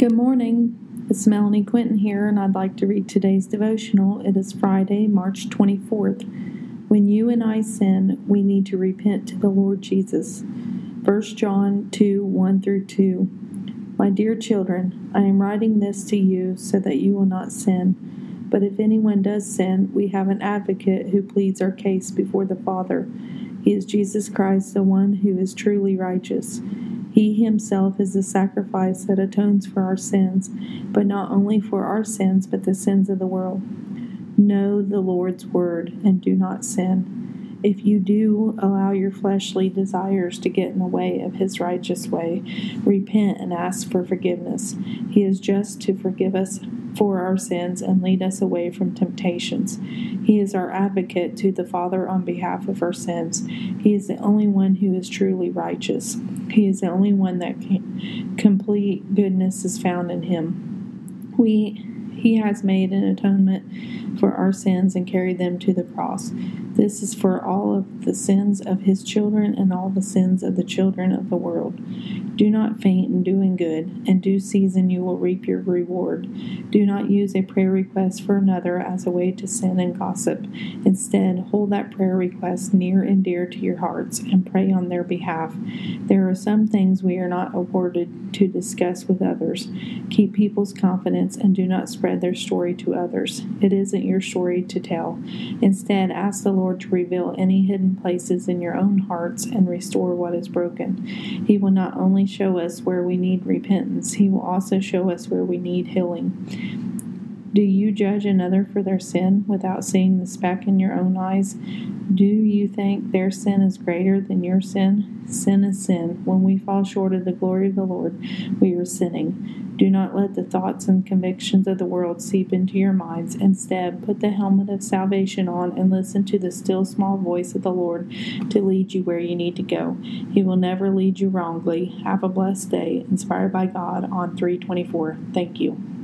Good morning. It's Melanie Quinton here, and I'd like to read today's devotional. It is Friday, March 24th. When you and I sin, we need to repent to the Lord Jesus. 1 John 2 1 through 2. My dear children, I am writing this to you so that you will not sin. But if anyone does sin, we have an advocate who pleads our case before the Father. He is Jesus Christ, the one who is truly righteous. He himself is the sacrifice that atones for our sins, but not only for our sins, but the sins of the world. Know the Lord's word and do not sin. If you do allow your fleshly desires to get in the way of his righteous way, repent and ask for forgiveness. He is just to forgive us for our sins and lead us away from temptations. He is our advocate to the Father on behalf of our sins. He is the only one who is truly righteous. He is the only one that can, complete goodness is found in him. We he has made an atonement for our sins and carried them to the cross. This is for all of the sins of his children and all the sins of the children of the world. Do not faint in doing good. In due season you will reap your reward. Do not use a prayer request for another as a way to sin and gossip. Instead, hold that prayer request near and dear to your hearts and pray on their behalf. There are some things we are not awarded to discuss with others. Keep people's confidence and do not spread their story to others. It isn't your story to tell. Instead, ask the Lord to reveal any hidden places in your own hearts and restore what is broken. He will not only show us where we need repentance, He will also show us where we need healing. Do you judge another for their sin without seeing the speck in your own eyes? Do you think their sin is greater than your sin? Sin is sin. When we fall short of the glory of the Lord, we are sinning. Do not let the thoughts and convictions of the world seep into your minds. Instead, put the helmet of salvation on and listen to the still small voice of the Lord to lead you where you need to go. He will never lead you wrongly. Have a blessed day, inspired by God on 324. Thank you.